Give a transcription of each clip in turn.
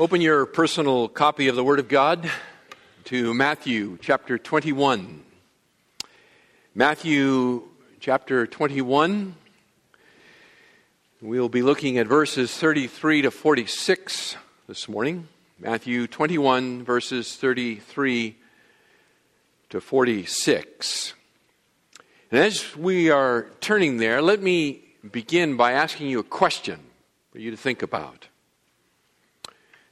Open your personal copy of the Word of God to Matthew chapter 21. Matthew chapter 21. We'll be looking at verses 33 to 46 this morning. Matthew 21, verses 33 to 46. And as we are turning there, let me begin by asking you a question for you to think about.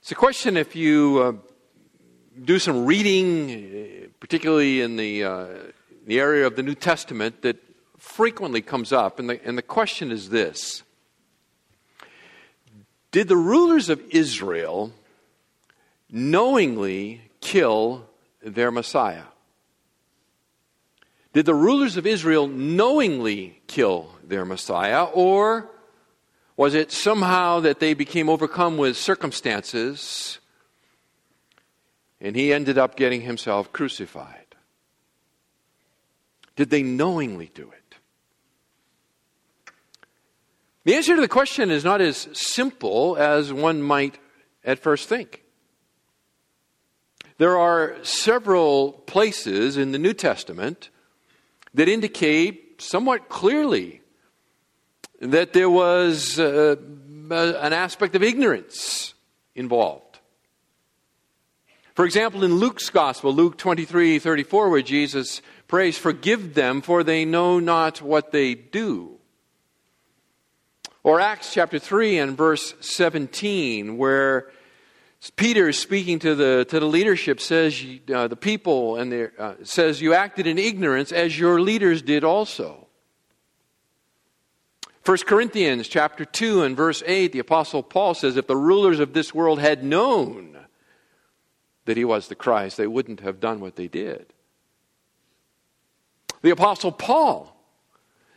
It's a question if you uh, do some reading, particularly in the, uh, the area of the New Testament, that frequently comes up. And the, and the question is this Did the rulers of Israel knowingly kill their Messiah? Did the rulers of Israel knowingly kill their Messiah, or was it somehow that they became overcome with circumstances and he ended up getting himself crucified? Did they knowingly do it? The answer to the question is not as simple as one might at first think. There are several places in the New Testament that indicate somewhat clearly that there was uh, an aspect of ignorance involved. For example, in Luke's Gospel, Luke 23 34, where Jesus prays, Forgive them, for they know not what they do. Or Acts chapter 3 and verse 17, where Peter, speaking to the, to the leadership, says, uh, the people, and uh, says, You acted in ignorance as your leaders did also. 1 Corinthians chapter 2 and verse 8, the Apostle Paul says, If the rulers of this world had known that he was the Christ, they wouldn't have done what they did. The Apostle Paul,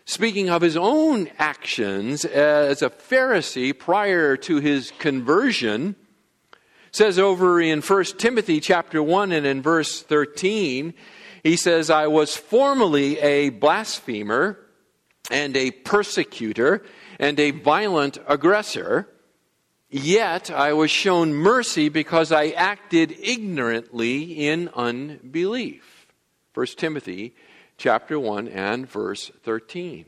speaking of his own actions as a Pharisee prior to his conversion, says over in 1 Timothy chapter 1 and in verse 13, he says, I was formerly a blasphemer and a persecutor and a violent aggressor. Yet I was shown mercy because I acted ignorantly in unbelief. 1 Timothy chapter 1 and verse 13.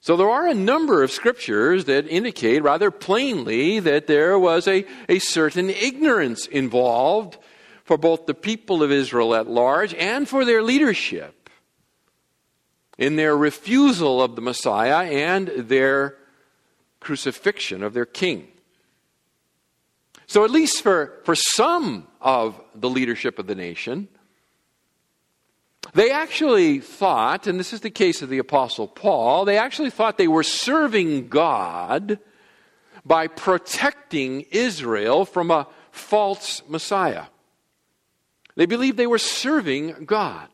So there are a number of scriptures that indicate rather plainly that there was a, a certain ignorance involved for both the people of Israel at large and for their leadership in their refusal of the Messiah and their crucifixion of their king. So, at least for, for some of the leadership of the nation, they actually thought, and this is the case of the Apostle Paul, they actually thought they were serving God by protecting Israel from a false Messiah. They believed they were serving God.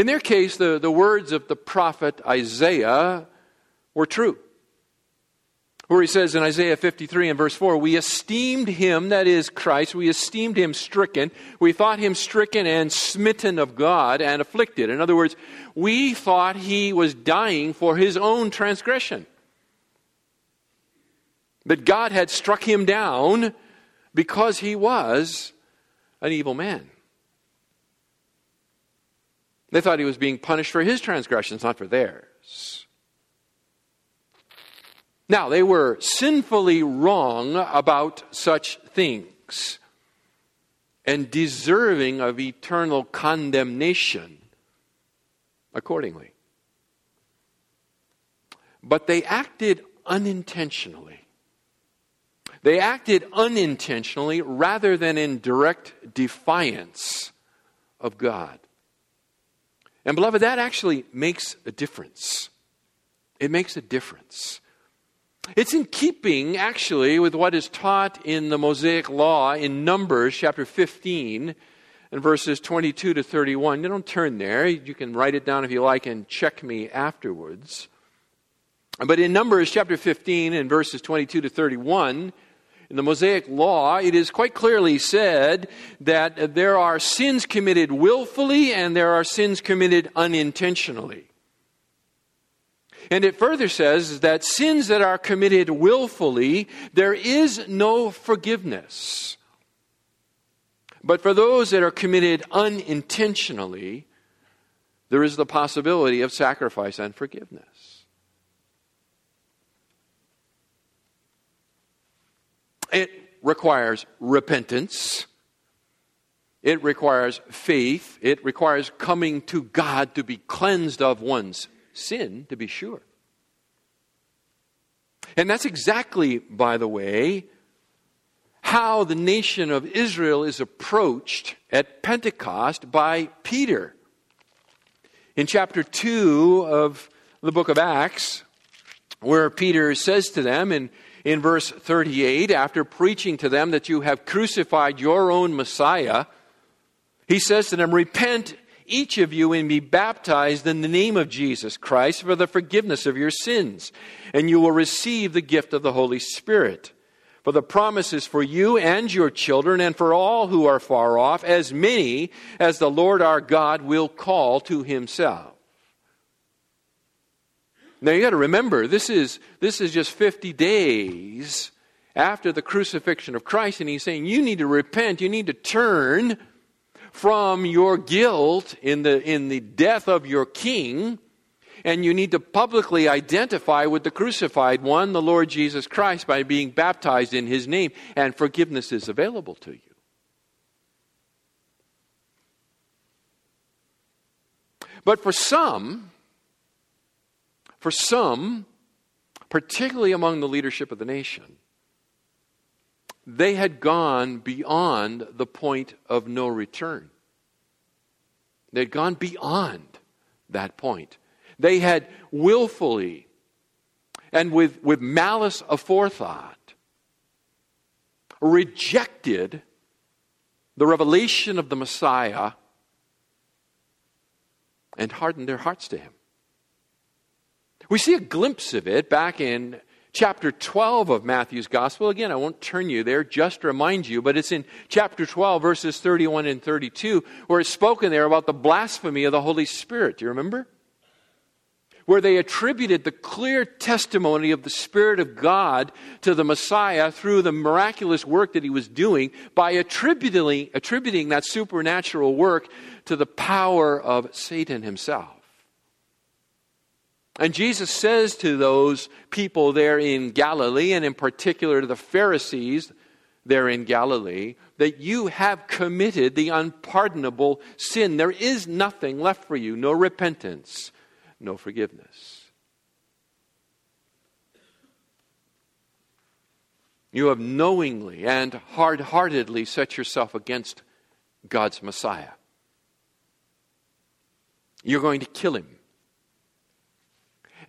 In their case, the, the words of the prophet Isaiah were true. Where he says in Isaiah 53 and verse 4, We esteemed him, that is Christ, we esteemed him stricken. We thought him stricken and smitten of God and afflicted. In other words, we thought he was dying for his own transgression. That God had struck him down because he was an evil man. They thought he was being punished for his transgressions, not for theirs. Now, they were sinfully wrong about such things and deserving of eternal condemnation accordingly. But they acted unintentionally. They acted unintentionally rather than in direct defiance of God. And beloved, that actually makes a difference. It makes a difference. It's in keeping, actually, with what is taught in the Mosaic Law in Numbers chapter 15 and verses 22 to 31. You don't turn there. You can write it down if you like and check me afterwards. But in Numbers chapter 15 and verses 22 to 31, in the Mosaic Law, it is quite clearly said that there are sins committed willfully and there are sins committed unintentionally. And it further says that sins that are committed willfully, there is no forgiveness. But for those that are committed unintentionally, there is the possibility of sacrifice and forgiveness. It requires repentance. It requires faith. It requires coming to God to be cleansed of one's sin, to be sure. And that's exactly, by the way, how the nation of Israel is approached at Pentecost by Peter. In chapter 2 of the book of Acts, where Peter says to them in, in verse 38, after preaching to them that you have crucified your own Messiah, he says to them, Repent, each of you, and be baptized in the name of Jesus Christ for the forgiveness of your sins, and you will receive the gift of the Holy Spirit. For the promise is for you and your children, and for all who are far off, as many as the Lord our God will call to himself. Now you got to remember, this is, this is just 50 days after the crucifixion of Christ, and he's saying, You need to repent, you need to turn from your guilt in the, in the death of your king, and you need to publicly identify with the crucified one, the Lord Jesus Christ, by being baptized in his name, and forgiveness is available to you. But for some, for some, particularly among the leadership of the nation, they had gone beyond the point of no return. They had gone beyond that point. They had willfully and with, with malice aforethought rejected the revelation of the Messiah and hardened their hearts to him. We see a glimpse of it back in chapter 12 of Matthew's Gospel. Again, I won't turn you there, just to remind you, but it's in chapter 12, verses 31 and 32, where it's spoken there about the blasphemy of the Holy Spirit. Do you remember? Where they attributed the clear testimony of the Spirit of God to the Messiah through the miraculous work that he was doing by attributing, attributing that supernatural work to the power of Satan himself. And Jesus says to those people there in Galilee, and in particular to the Pharisees there in Galilee, that you have committed the unpardonable sin. There is nothing left for you, no repentance, no forgiveness. You have knowingly and hard heartedly set yourself against God's Messiah. You're going to kill him.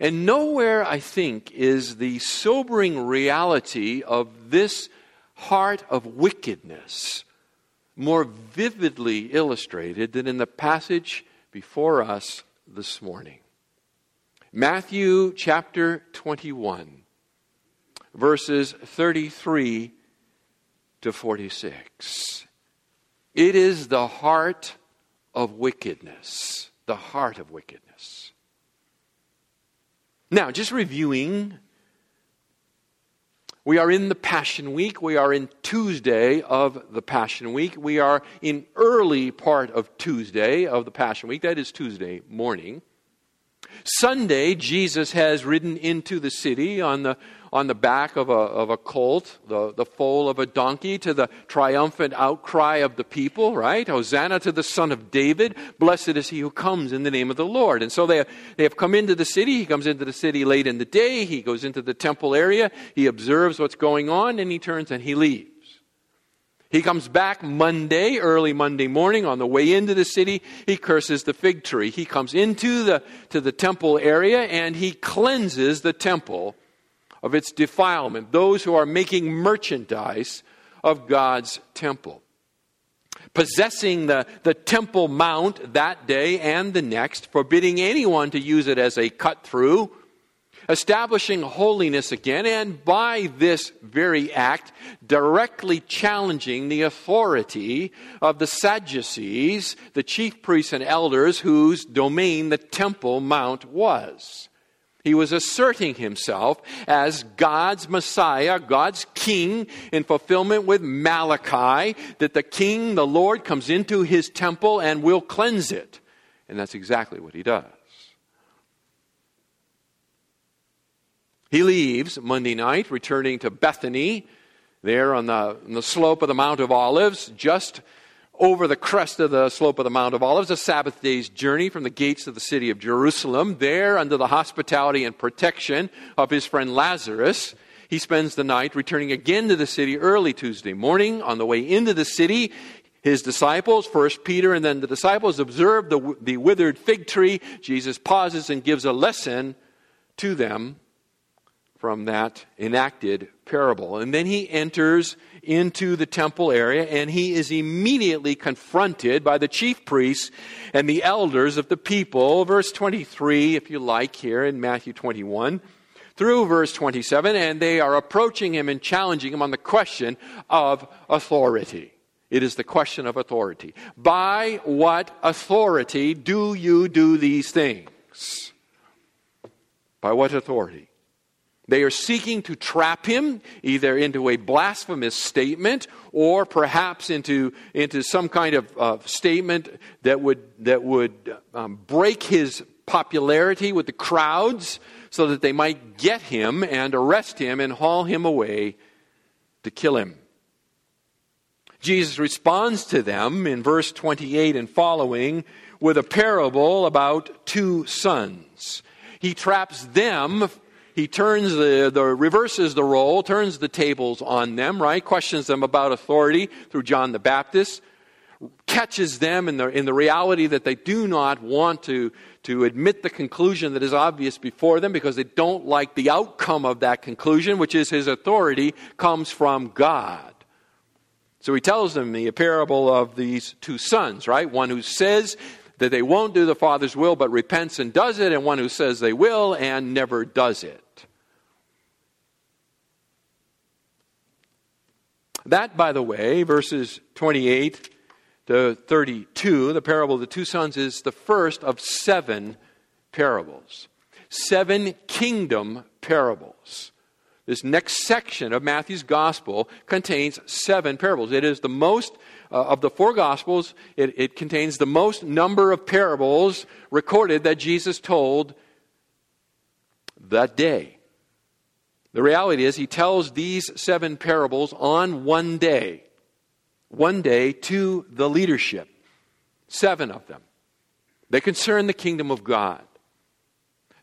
And nowhere, I think, is the sobering reality of this heart of wickedness more vividly illustrated than in the passage before us this morning. Matthew chapter 21, verses 33 to 46. It is the heart of wickedness, the heart of wickedness. Now, just reviewing, we are in the Passion Week. We are in Tuesday of the Passion Week. We are in early part of Tuesday of the Passion Week. That is Tuesday morning. Sunday, Jesus has ridden into the city on the on the back of a, of a colt, the, the foal of a donkey, to the triumphant outcry of the people, right? Hosanna to the Son of David. Blessed is he who comes in the name of the Lord. And so they, they have come into the city. He comes into the city late in the day. He goes into the temple area. He observes what's going on and he turns and he leaves. He comes back Monday, early Monday morning, on the way into the city. He curses the fig tree. He comes into the, to the temple area and he cleanses the temple of its defilement, those who are making merchandise of God's temple. Possessing the, the Temple Mount that day and the next, forbidding anyone to use it as a cut through, establishing holiness again, and by this very act, directly challenging the authority of the Sadducees, the chief priests and elders whose domain the Temple Mount was. He was asserting himself as God's Messiah, God's King, in fulfillment with Malachi, that the King, the Lord, comes into his temple and will cleanse it. And that's exactly what he does. He leaves Monday night, returning to Bethany, there on the, on the slope of the Mount of Olives, just over the crest of the slope of the Mount of Olives, a Sabbath day's journey from the gates of the city of Jerusalem. There, under the hospitality and protection of his friend Lazarus, he spends the night returning again to the city early Tuesday morning. On the way into the city, his disciples, first Peter and then the disciples, observe the, the withered fig tree. Jesus pauses and gives a lesson to them from that enacted parable. And then he enters into the temple area and he is immediately confronted by the chief priests and the elders of the people. Verse 23, if you like, here in Matthew 21 through verse 27, and they are approaching him and challenging him on the question of authority. It is the question of authority. By what authority do you do these things? By what authority? They are seeking to trap him either into a blasphemous statement or perhaps into, into some kind of uh, statement that would, that would um, break his popularity with the crowds so that they might get him and arrest him and haul him away to kill him. Jesus responds to them in verse 28 and following with a parable about two sons. He traps them he turns the, the reverses the role, turns the tables on them, right? Questions them about authority through John the Baptist, catches them in the, in the reality that they do not want to, to admit the conclusion that is obvious before them because they don't like the outcome of that conclusion, which is his authority comes from God. So he tells them the parable of these two sons, right? One who says that they won't do the Father's will but repents and does it, and one who says they will and never does it. That, by the way, verses 28 to 32, the parable of the two sons, is the first of seven parables. Seven kingdom parables. This next section of Matthew's gospel contains seven parables. It is the most, uh, of the four gospels, it, it contains the most number of parables recorded that Jesus told that day. The reality is, he tells these seven parables on one day. One day to the leadership. Seven of them. They concern the kingdom of God.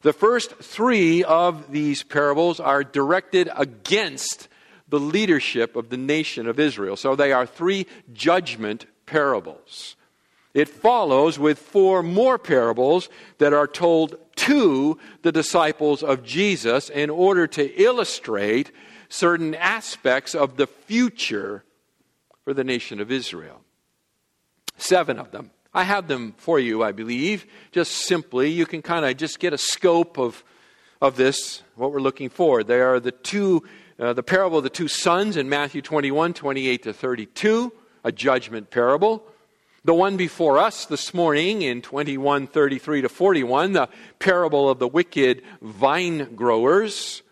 The first three of these parables are directed against the leadership of the nation of Israel. So they are three judgment parables. It follows with four more parables that are told to the disciples of Jesus in order to illustrate certain aspects of the future for the nation of Israel. Seven of them. I have them for you, I believe. Just simply, you can kind of just get a scope of, of this, what we're looking for. They are the two, uh, the parable of the two sons in Matthew 21, 28 to 32, a judgment parable. The one before us this morning in 21, 33 to 41, the parable of the wicked vine growers.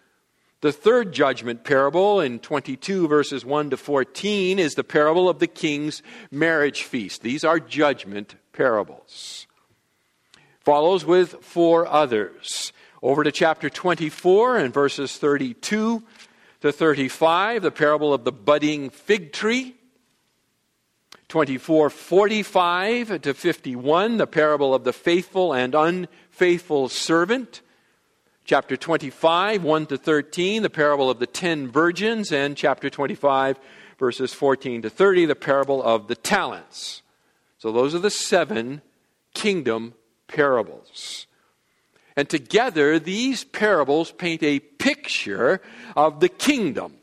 The third judgment parable in 22 verses 1 to 14 is the parable of the king's marriage feast. These are judgment parables. Follows with four others. Over to chapter 24 and verses 32 to 35, the parable of the budding fig tree. 24 45 to 51, the parable of the faithful and unfaithful servant. Chapter 25, 1 to 13, the parable of the ten virgins. And chapter 25, verses 14 to 30, the parable of the talents. So those are the seven kingdom parables. And together, these parables paint a picture of the kingdom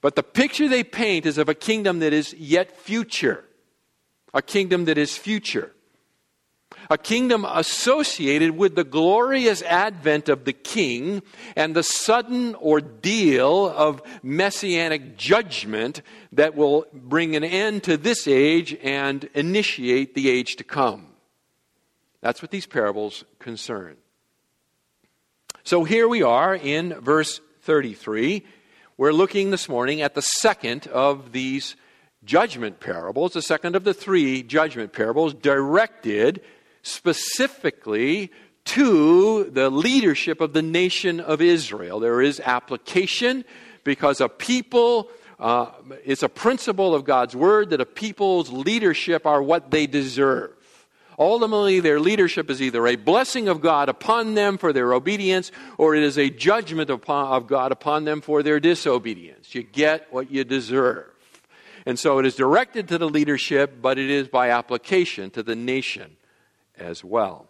but the picture they paint is of a kingdom that is yet future. A kingdom that is future. A kingdom associated with the glorious advent of the king and the sudden ordeal of messianic judgment that will bring an end to this age and initiate the age to come. That's what these parables concern. So here we are in verse 33. We're looking this morning at the second of these judgment parables, the second of the three judgment parables, directed specifically to the leadership of the nation of Israel. There is application because a people, uh, it's a principle of God's word that a people's leadership are what they deserve. Ultimately, their leadership is either a blessing of God upon them for their obedience, or it is a judgment upon, of God upon them for their disobedience. You get what you deserve. And so it is directed to the leadership, but it is by application to the nation as well.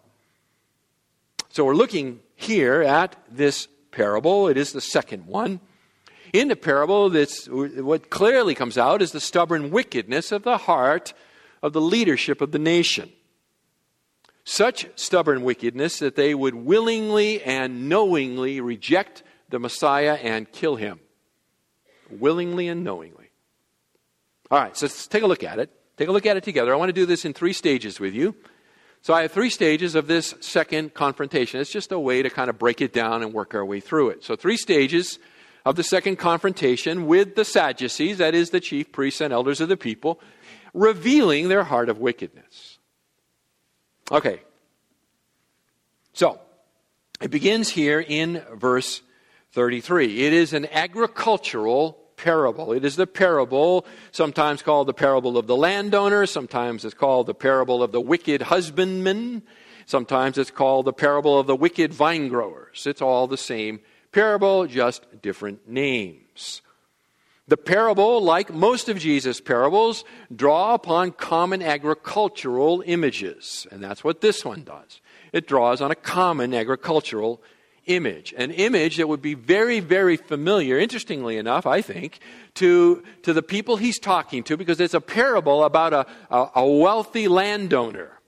So we're looking here at this parable. It is the second one. In the parable, what clearly comes out is the stubborn wickedness of the heart of the leadership of the nation such stubborn wickedness that they would willingly and knowingly reject the Messiah and kill him. Willingly and knowingly. All right, so let's take a look at it. Take a look at it together. I want to do this in three stages with you. So I have three stages of this second confrontation. It's just a way to kind of break it down and work our way through it. So, three stages of the second confrontation with the Sadducees, that is, the chief priests and elders of the people, revealing their heart of wickedness. Okay. So, it begins here in verse 33. It is an agricultural parable. It is the parable, sometimes called the parable of the landowner, sometimes it's called the parable of the wicked husbandman, sometimes it's called the parable of the wicked vine growers. It's all the same parable, just different names. The parable, like most of Jesus' parables, draw upon common agricultural images. And that's what this one does. It draws on a common agricultural image. An image that would be very, very familiar, interestingly enough, I think, to, to the people he's talking to, because it's a parable about a, a, a wealthy landowner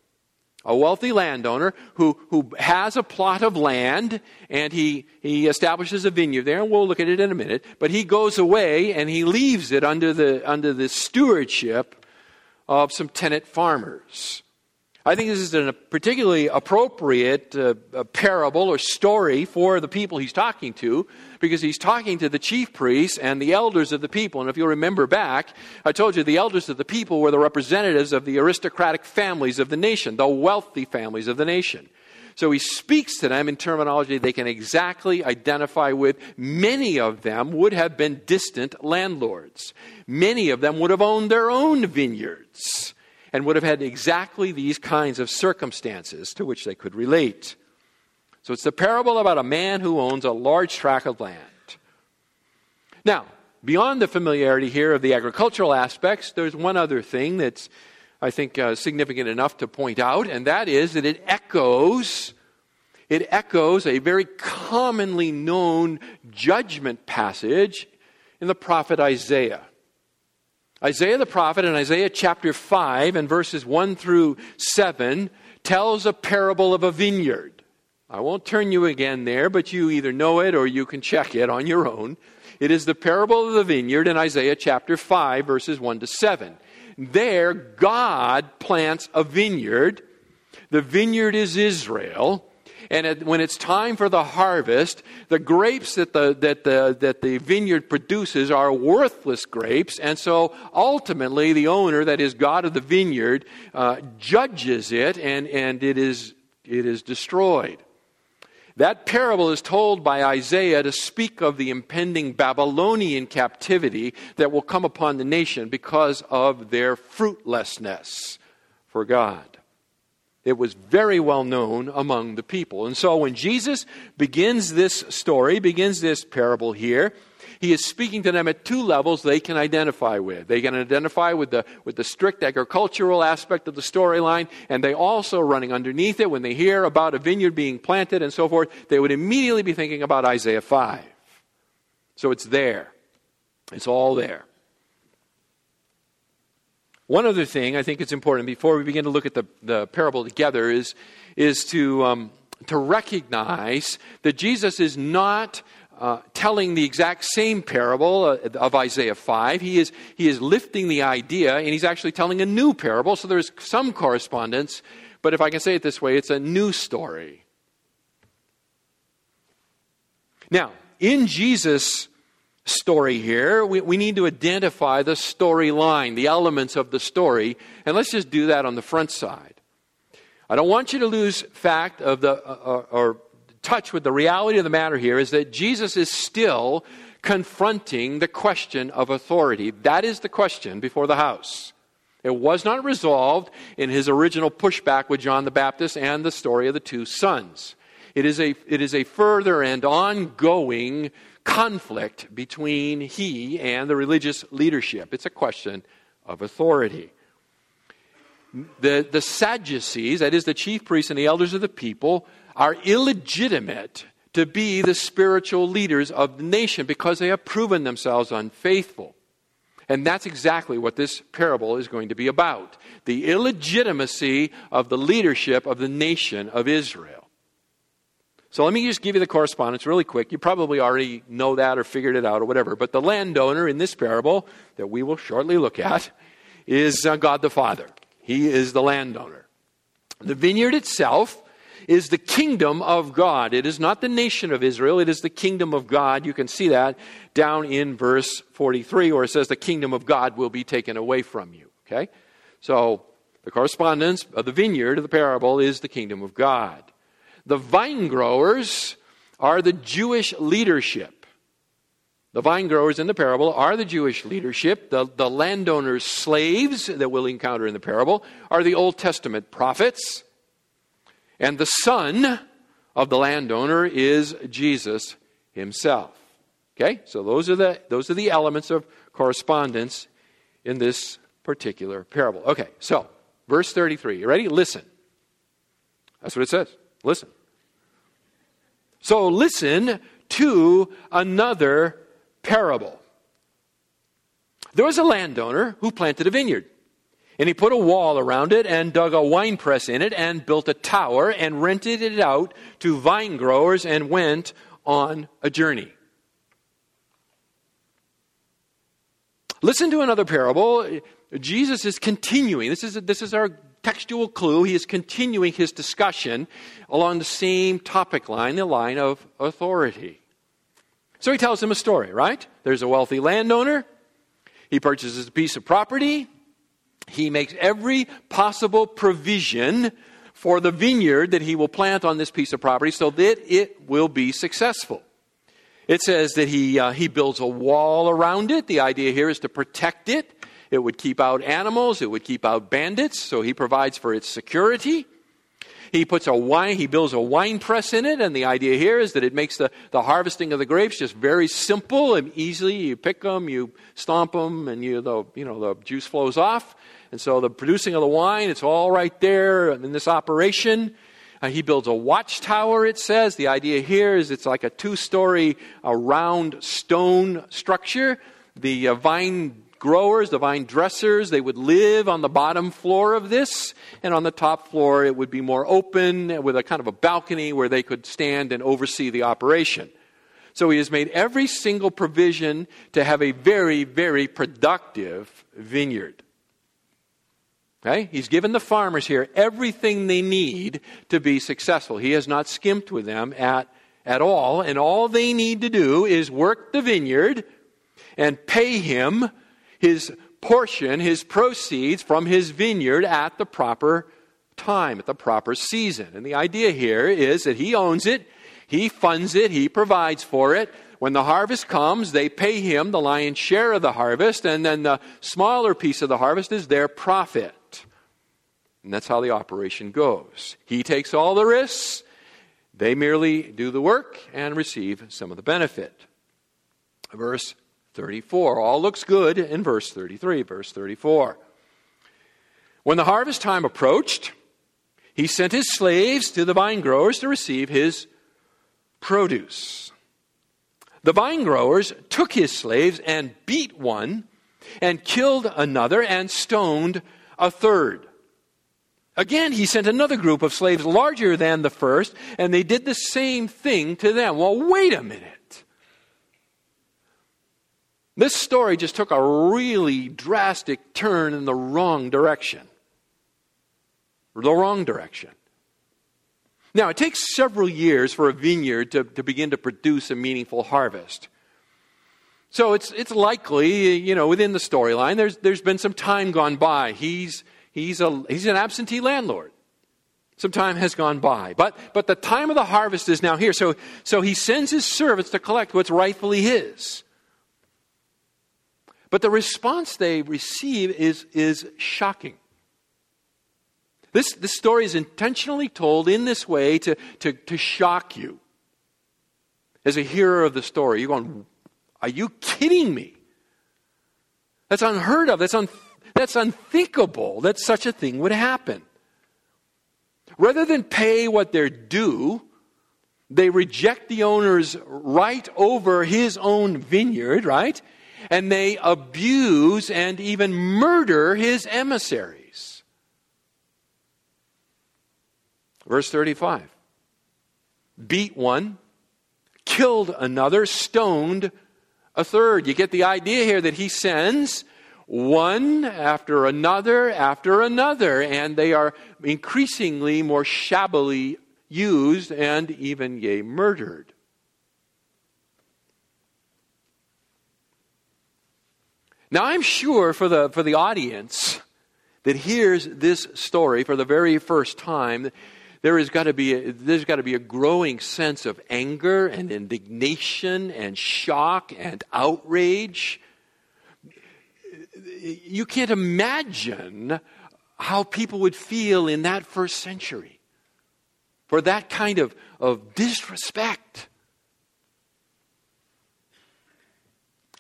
a wealthy landowner who, who has a plot of land and he, he establishes a vineyard there, and we'll look at it in a minute. But he goes away and he leaves it under the, under the stewardship of some tenant farmers. I think this is a particularly appropriate uh, parable or story for the people he's talking to because he's talking to the chief priests and the elders of the people. And if you'll remember back, I told you the elders of the people were the representatives of the aristocratic families of the nation, the wealthy families of the nation. So he speaks to them in terminology they can exactly identify with. Many of them would have been distant landlords. Many of them would have owned their own vineyards and would have had exactly these kinds of circumstances to which they could relate. So it's the parable about a man who owns a large tract of land. Now, beyond the familiarity here of the agricultural aspects, there's one other thing that's, I think, uh, significant enough to point out, and that is that it echoes. It echoes a very commonly known judgment passage in the prophet Isaiah. Isaiah the prophet in Isaiah chapter 5 and verses 1 through 7 tells a parable of a vineyard. I won't turn you again there, but you either know it or you can check it on your own. It is the parable of the vineyard in Isaiah chapter 5, verses 1 to 7. There, God plants a vineyard. The vineyard is Israel. And it, when it's time for the harvest, the grapes that the, that, the, that the vineyard produces are worthless grapes. And so ultimately, the owner, that is God of the vineyard, uh, judges it and, and it, is, it is destroyed. That parable is told by Isaiah to speak of the impending Babylonian captivity that will come upon the nation because of their fruitlessness for God. It was very well known among the people. And so when Jesus begins this story, begins this parable here, he is speaking to them at two levels they can identify with. They can identify with the, with the strict agricultural aspect of the storyline, and they also, running underneath it, when they hear about a vineyard being planted and so forth, they would immediately be thinking about Isaiah 5. So it's there. It's all there. One other thing I think it's important before we begin to look at the, the parable together is, is to, um, to recognize that Jesus is not uh, telling the exact same parable uh, of Isaiah 5. He is, he is lifting the idea and he's actually telling a new parable, so there's some correspondence. But if I can say it this way, it's a new story. Now, in Jesus' story here, we, we need to identify the storyline, the elements of the story, and let's just do that on the front side. I don't want you to lose fact of the, uh, uh or touch with the reality of the matter here is that Jesus is still confronting the question of authority. That is the question before the house. It was not resolved in his original pushback with John the Baptist and the story of the two sons. It is a, it is a further and ongoing conflict between he and the religious leadership. It's a question of authority. The, the Sadducees, that is, the chief priests and the elders of the people, are illegitimate to be the spiritual leaders of the nation because they have proven themselves unfaithful. And that's exactly what this parable is going to be about the illegitimacy of the leadership of the nation of Israel. So let me just give you the correspondence really quick. You probably already know that or figured it out or whatever. But the landowner in this parable that we will shortly look at is uh, God the Father. He is the landowner. The vineyard itself is the kingdom of God. It is not the nation of Israel, it is the kingdom of God. You can see that down in verse 43 where it says the kingdom of God will be taken away from you. Okay? So the correspondence of the vineyard of the parable is the kingdom of God. The vine growers are the Jewish leadership. The vine growers in the parable are the Jewish leadership. The, the landowners' slaves that we'll encounter in the parable are the Old Testament prophets. And the son of the landowner is Jesus himself. Okay? So those are the, those are the elements of correspondence in this particular parable. Okay, so verse 33. You ready? Listen. That's what it says. Listen. So listen to another parable. There was a landowner who planted a vineyard. And he put a wall around it and dug a wine press in it and built a tower and rented it out to vine growers and went on a journey. Listen to another parable. Jesus is continuing. This is, this is our textual clue. He is continuing his discussion along the same topic line, the line of authority. So he tells him a story, right? There's a wealthy landowner. He purchases a piece of property. He makes every possible provision for the vineyard that he will plant on this piece of property so that it will be successful. It says that he, uh, he builds a wall around it. The idea here is to protect it. It would keep out animals, it would keep out bandits, so he provides for its security. He puts a wine, he builds a wine press in it, and the idea here is that it makes the, the harvesting of the grapes just very simple and easily. You pick them, you stomp them, and you, the, you know, the juice flows off. And so the producing of the wine, it's all right there in this operation. Uh, he builds a watchtower, it says. The idea here is it's like a two story uh, round stone structure. The uh, vine growers, the vine dressers, they would live on the bottom floor of this, and on the top floor it would be more open with a kind of a balcony where they could stand and oversee the operation. So he has made every single provision to have a very, very productive vineyard. Okay? He's given the farmers here everything they need to be successful. He has not skimped with them at, at all, and all they need to do is work the vineyard and pay him his portion, his proceeds from his vineyard at the proper time, at the proper season. And the idea here is that he owns it, he funds it, he provides for it. When the harvest comes, they pay him the lion's share of the harvest, and then the smaller piece of the harvest is their profit. And that's how the operation goes. He takes all the risks, they merely do the work and receive some of the benefit. Verse 34. All looks good in verse 33, verse 34. When the harvest time approached, he sent his slaves to the vine growers to receive his produce. The vine growers took his slaves and beat one, and killed another, and stoned a third. Again, he sent another group of slaves larger than the first, and they did the same thing to them. Well, wait a minute. This story just took a really drastic turn in the wrong direction. The wrong direction. Now, it takes several years for a vineyard to, to begin to produce a meaningful harvest. So it's, it's likely, you know, within the storyline, there's, there's been some time gone by. He's, he's, a, he's an absentee landlord. Some time has gone by. But, but the time of the harvest is now here. So, so he sends his servants to collect what's rightfully his. But the response they receive is, is shocking. This, this story is intentionally told in this way to, to, to shock you. As a hearer of the story, you're going, Are you kidding me? That's unheard of. That's, un, that's unthinkable that such a thing would happen. Rather than pay what they're due, they reject the owner's right over his own vineyard, right? And they abuse and even murder his emissaries. Verse 35 beat one, killed another, stoned a third. You get the idea here that he sends one after another after another, and they are increasingly more shabbily used and even, yea, murdered. Now, I'm sure for the, for the audience that hears this story for the very first time, there has got to be a, there's got to be a growing sense of anger and indignation and shock and outrage you can't imagine how people would feel in that first century for that kind of, of disrespect.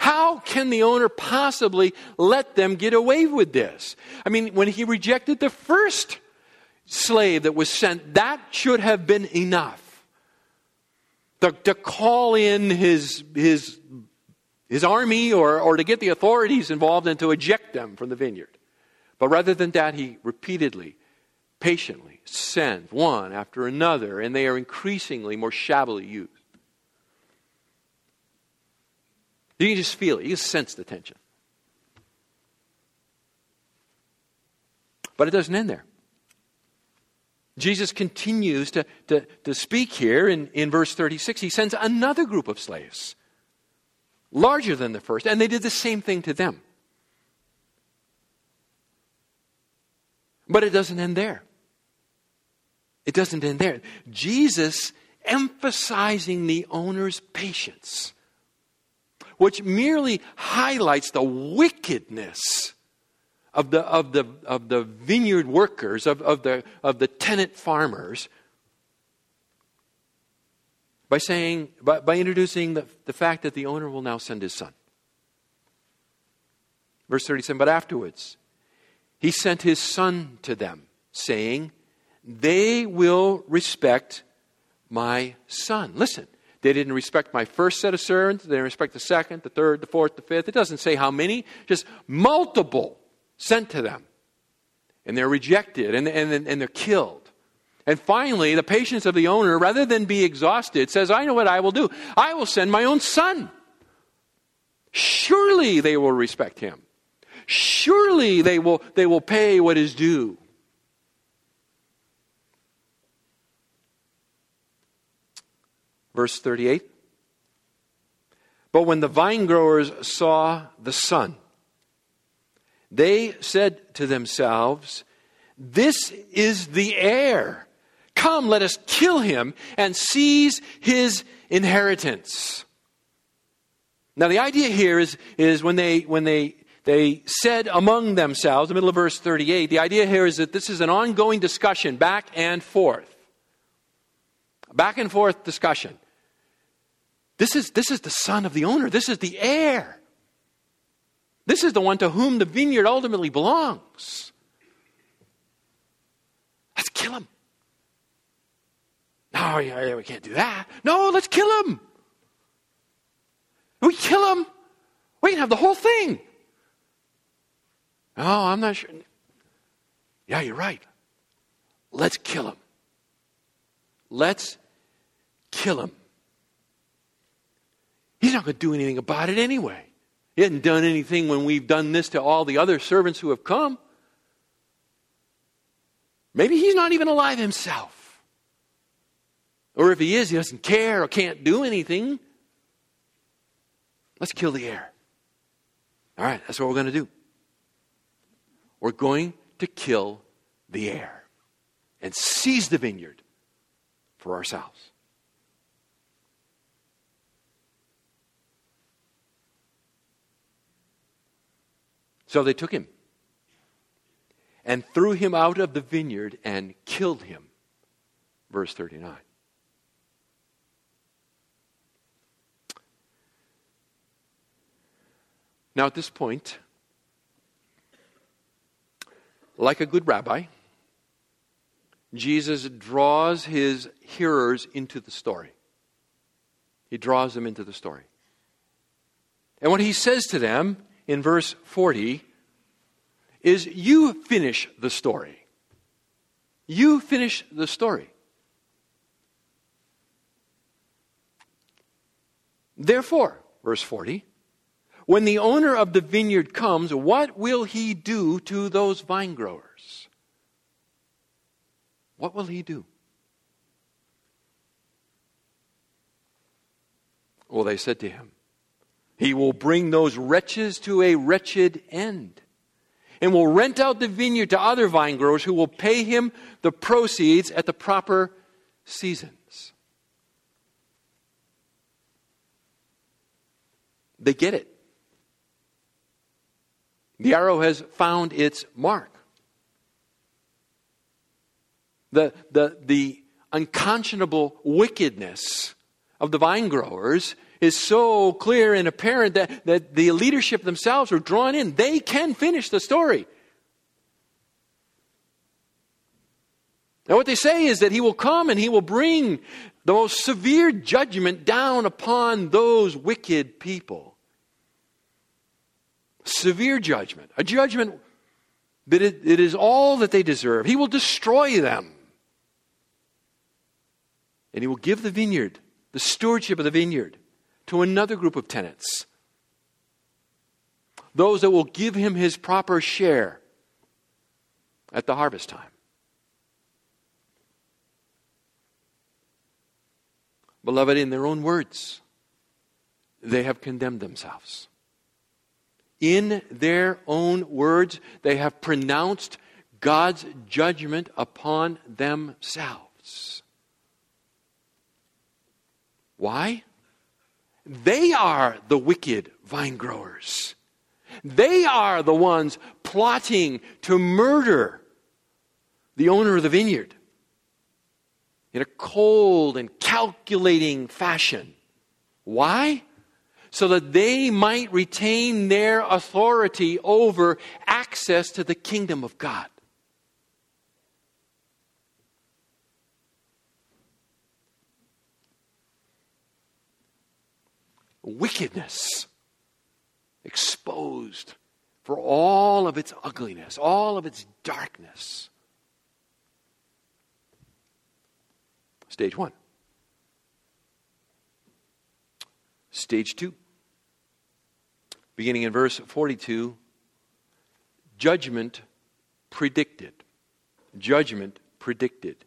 How can the owner possibly let them get away with this? I mean, when he rejected the first slave that was sent, that should have been enough. To, to call in his, his his army or, or to get the authorities involved and to eject them from the vineyard. But rather than that, he repeatedly, patiently sends one after another, and they are increasingly more shabbily used. You can just feel it, you can sense the tension. But it doesn't end there. Jesus continues to, to, to speak here in, in verse 36. He sends another group of slaves larger than the first, and they did the same thing to them. But it doesn't end there. It doesn't end there. Jesus emphasizing the owner's patience, which merely highlights the wickedness of the, of the, of the vineyard workers, of, of, the, of the tenant farmers by saying, by, by introducing the, the fact that the owner will now send his son. Verse 37 But afterwards, he sent his son to them, saying, They will respect my son. Listen, they didn't respect my first set of servants, they didn't respect the second, the third, the fourth, the fifth. It doesn't say how many, just multiple sent to them. And they're rejected and, and, and they're killed. And finally, the patience of the owner, rather than be exhausted, says, I know what I will do. I will send my own son. Surely they will respect him. Surely they will, they will pay what is due. Verse 38. But when the vine growers saw the son, they said to themselves, This is the heir. Come, let us kill him and seize his inheritance. Now, the idea here is, is when, they, when they, they said among themselves, the middle of verse 38, the idea here is that this is an ongoing discussion, back and forth. Back and forth discussion. This is, this is the son of the owner, this is the heir. This is the one to whom the vineyard ultimately belongs. Let's kill him. No, yeah, we can't do that. No, let's kill him. We kill him. We can have the whole thing. No, I'm not sure. Yeah, you're right. Let's kill him. Let's kill him. He's not going to do anything about it anyway. He hasn't done anything when we've done this to all the other servants who have come. Maybe he's not even alive himself. Or if he is, he doesn't care or can't do anything. Let's kill the heir. All right, that's what we're going to do. We're going to kill the heir and seize the vineyard for ourselves. So they took him and threw him out of the vineyard and killed him. Verse 39. Now, at this point, like a good rabbi, Jesus draws his hearers into the story. He draws them into the story. And what he says to them in verse 40 is You finish the story. You finish the story. Therefore, verse 40, when the owner of the vineyard comes, what will he do to those vine growers? What will he do? Well, they said to him, He will bring those wretches to a wretched end and will rent out the vineyard to other vine growers who will pay him the proceeds at the proper seasons. They get it. The arrow has found its mark. The, the, the unconscionable wickedness of the vine growers is so clear and apparent that, that the leadership themselves are drawn in. They can finish the story. Now, what they say is that he will come and he will bring the most severe judgment down upon those wicked people. Severe judgment, a judgment that it, it is all that they deserve. He will destroy them. And he will give the vineyard, the stewardship of the vineyard, to another group of tenants. Those that will give him his proper share at the harvest time. Beloved, in their own words, they have condemned themselves. In their own words, they have pronounced God's judgment upon themselves. Why? They are the wicked vine growers. They are the ones plotting to murder the owner of the vineyard in a cold and calculating fashion. Why? So that they might retain their authority over access to the kingdom of God. Wickedness exposed for all of its ugliness, all of its darkness. Stage one. Stage two. Beginning in verse 42, judgment predicted. Judgment predicted.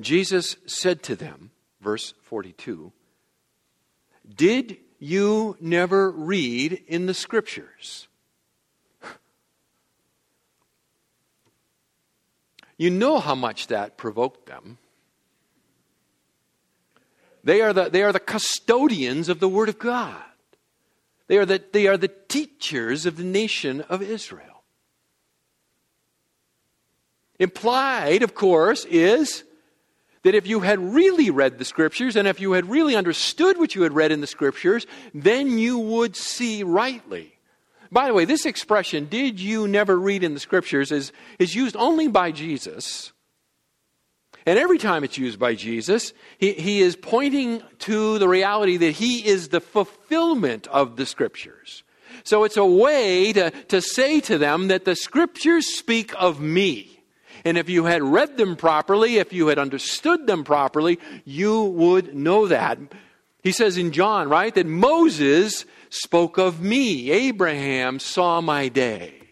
Jesus said to them, verse 42, did you never read in the scriptures? You know how much that provoked them. They are the, they are the custodians of the Word of God. They are, the, they are the teachers of the nation of Israel. Implied, of course, is that if you had really read the scriptures and if you had really understood what you had read in the scriptures, then you would see rightly. By the way, this expression, did you never read in the scriptures, is, is used only by Jesus. And every time it's used by Jesus, he, he is pointing to the reality that he is the fulfillment of the scriptures. So it's a way to, to say to them that the scriptures speak of me. And if you had read them properly, if you had understood them properly, you would know that. He says in John, right, that Moses spoke of me. Abraham saw my day.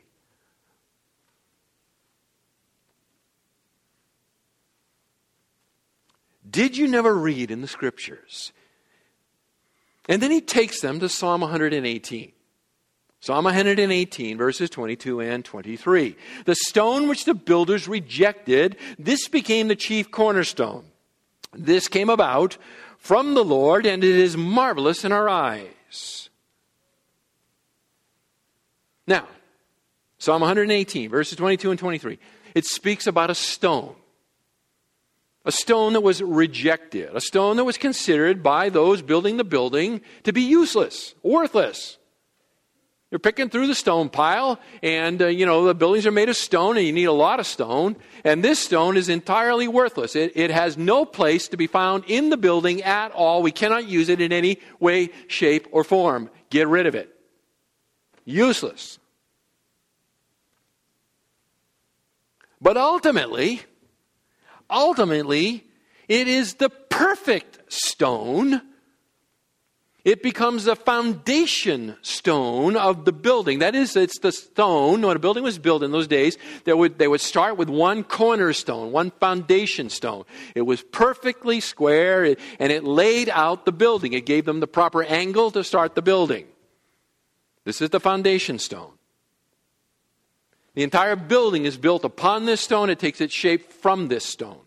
Did you never read in the scriptures? And then he takes them to Psalm 118. Psalm 118, verses 22 and 23. The stone which the builders rejected, this became the chief cornerstone. This came about from the Lord, and it is marvelous in our eyes. Now, Psalm 118, verses 22 and 23. It speaks about a stone. A stone that was rejected, a stone that was considered by those building the building to be useless, worthless. You're picking through the stone pile, and uh, you know the buildings are made of stone, and you need a lot of stone. And this stone is entirely worthless. It, it has no place to be found in the building at all. We cannot use it in any way, shape, or form. Get rid of it. Useless. But ultimately, ultimately, it is the perfect stone it becomes the foundation stone of the building. That is, it's the stone, when a building was built in those days, they would, they would start with one cornerstone, one foundation stone. It was perfectly square, and it laid out the building. It gave them the proper angle to start the building. This is the foundation stone. The entire building is built upon this stone. It takes its shape from this stone.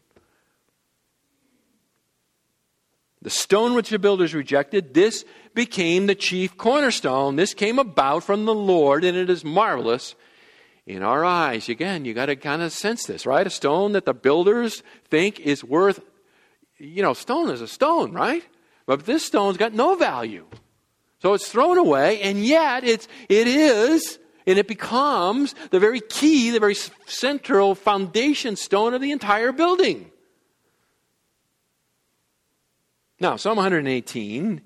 The stone which the builders rejected, this became the chief cornerstone. This came about from the Lord, and it is marvelous in our eyes. Again, you got to kind of sense this, right? A stone that the builders think is worth, you know, stone is a stone, right? But this stone's got no value. So it's thrown away, and yet it's, it is, and it becomes the very key, the very central foundation stone of the entire building. Now, Psalm 118,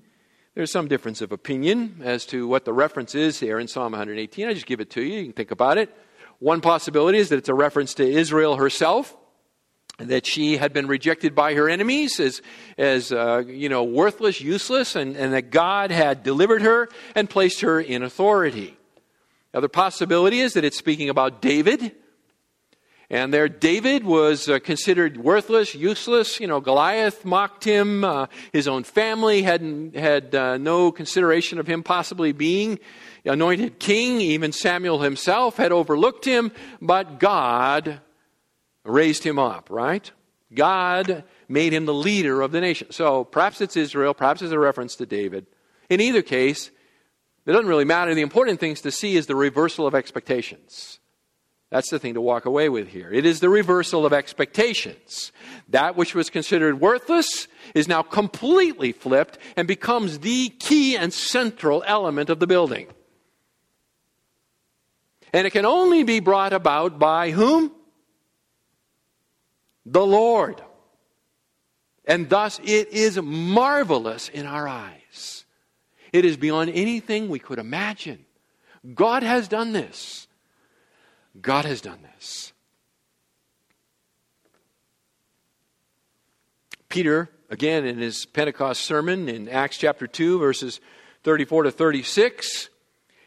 there's some difference of opinion as to what the reference is here in Psalm 118. I just give it to you. You can think about it. One possibility is that it's a reference to Israel herself, that she had been rejected by her enemies as, as uh, you know, worthless, useless, and, and that God had delivered her and placed her in authority. The other possibility is that it's speaking about David and there, David was uh, considered worthless, useless. You know, Goliath mocked him. Uh, his own family hadn't, had uh, no consideration of him possibly being anointed king. Even Samuel himself had overlooked him, but God raised him up, right? God made him the leader of the nation. So perhaps it's Israel, perhaps it's a reference to David. In either case, it doesn't really matter. The important thing to see is the reversal of expectations. That's the thing to walk away with here. It is the reversal of expectations. That which was considered worthless is now completely flipped and becomes the key and central element of the building. And it can only be brought about by whom? The Lord. And thus it is marvelous in our eyes. It is beyond anything we could imagine. God has done this. God has done this. Peter, again, in his Pentecost sermon in Acts chapter 2, verses 34 to 36,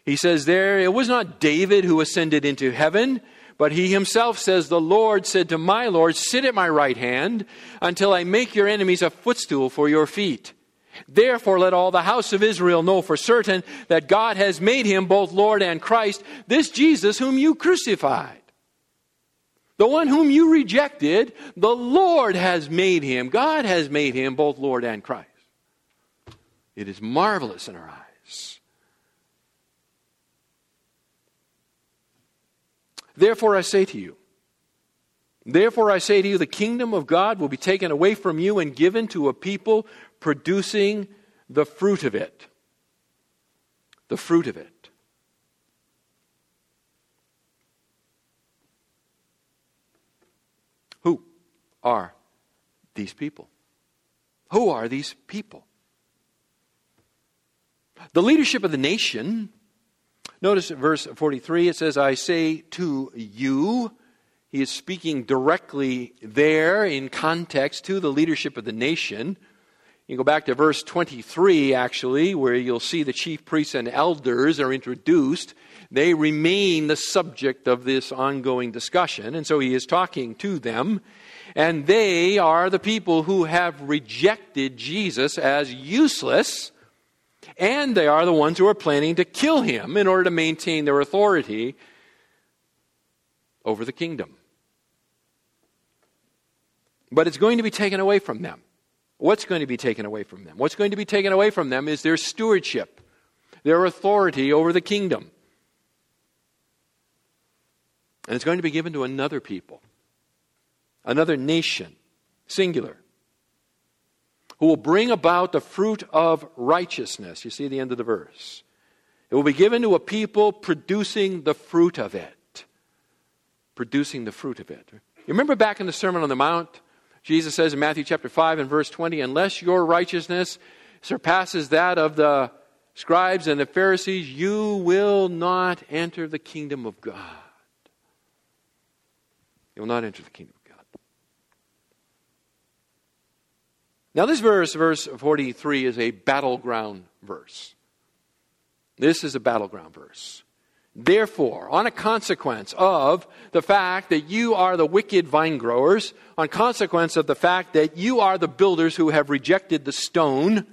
he says there, It was not David who ascended into heaven, but he himself says, The Lord said to my Lord, Sit at my right hand until I make your enemies a footstool for your feet. Therefore, let all the house of Israel know for certain that God has made him both Lord and Christ, this Jesus whom you crucified. The one whom you rejected, the Lord has made him. God has made him both Lord and Christ. It is marvelous in our eyes. Therefore, I say to you, Therefore, I say to you, the kingdom of God will be taken away from you and given to a people producing the fruit of it. The fruit of it. Who are these people? Who are these people? The leadership of the nation, notice verse 43, it says, I say to you, he is speaking directly there in context to the leadership of the nation. You go back to verse 23, actually, where you'll see the chief priests and elders are introduced. They remain the subject of this ongoing discussion, and so he is talking to them. And they are the people who have rejected Jesus as useless, and they are the ones who are planning to kill him in order to maintain their authority over the kingdom. But it's going to be taken away from them. What's going to be taken away from them? What's going to be taken away from them is their stewardship, their authority over the kingdom. And it's going to be given to another people, another nation, singular, who will bring about the fruit of righteousness. You see the end of the verse. It will be given to a people producing the fruit of it. Producing the fruit of it. You remember back in the Sermon on the Mount? Jesus says in Matthew chapter 5 and verse 20, unless your righteousness surpasses that of the scribes and the Pharisees, you will not enter the kingdom of God. You will not enter the kingdom of God. Now, this verse, verse 43, is a battleground verse. This is a battleground verse. Therefore, on a consequence of the fact that you are the wicked vine growers, on consequence of the fact that you are the builders who have rejected the stone,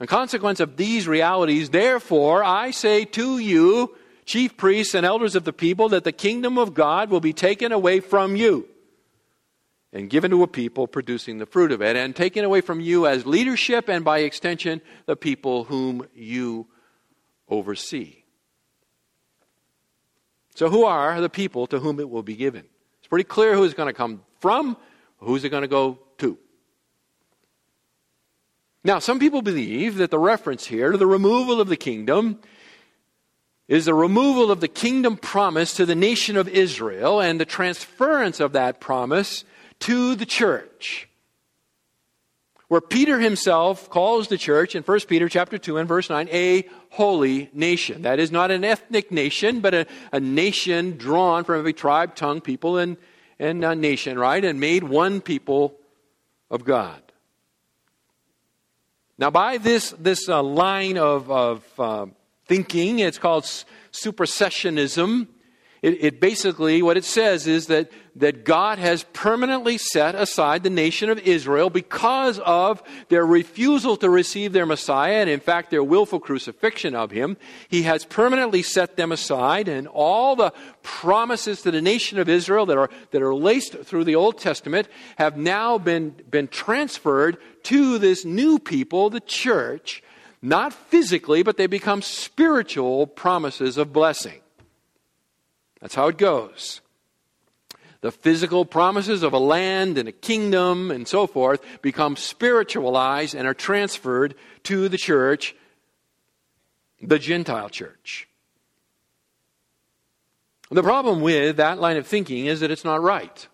on consequence of these realities, therefore, I say to you, chief priests and elders of the people, that the kingdom of God will be taken away from you and given to a people producing the fruit of it, and taken away from you as leadership and by extension, the people whom you oversee. So, who are the people to whom it will be given? It's pretty clear who it's going to come from, who's it going to go to. Now, some people believe that the reference here to the removal of the kingdom is the removal of the kingdom promise to the nation of Israel and the transference of that promise to the church where Peter himself calls the church in 1 Peter chapter 2 and verse 9 a holy nation. That is not an ethnic nation, but a, a nation drawn from every tribe, tongue, people, and, and uh, nation, right? And made one people of God. Now, by this, this uh, line of, of uh, thinking, it's called supersessionism. It, it, basically, what it says is that, that God has permanently set aside the nation of Israel because of their refusal to receive their Messiah and, in fact, their willful crucifixion of him. He has permanently set them aside, and all the promises to the nation of Israel that are, that are laced through the Old Testament have now been, been transferred to this new people, the church, not physically, but they become spiritual promises of blessing. That's how it goes. The physical promises of a land and a kingdom and so forth become spiritualized and are transferred to the church, the Gentile church. The problem with that line of thinking is that it's not right.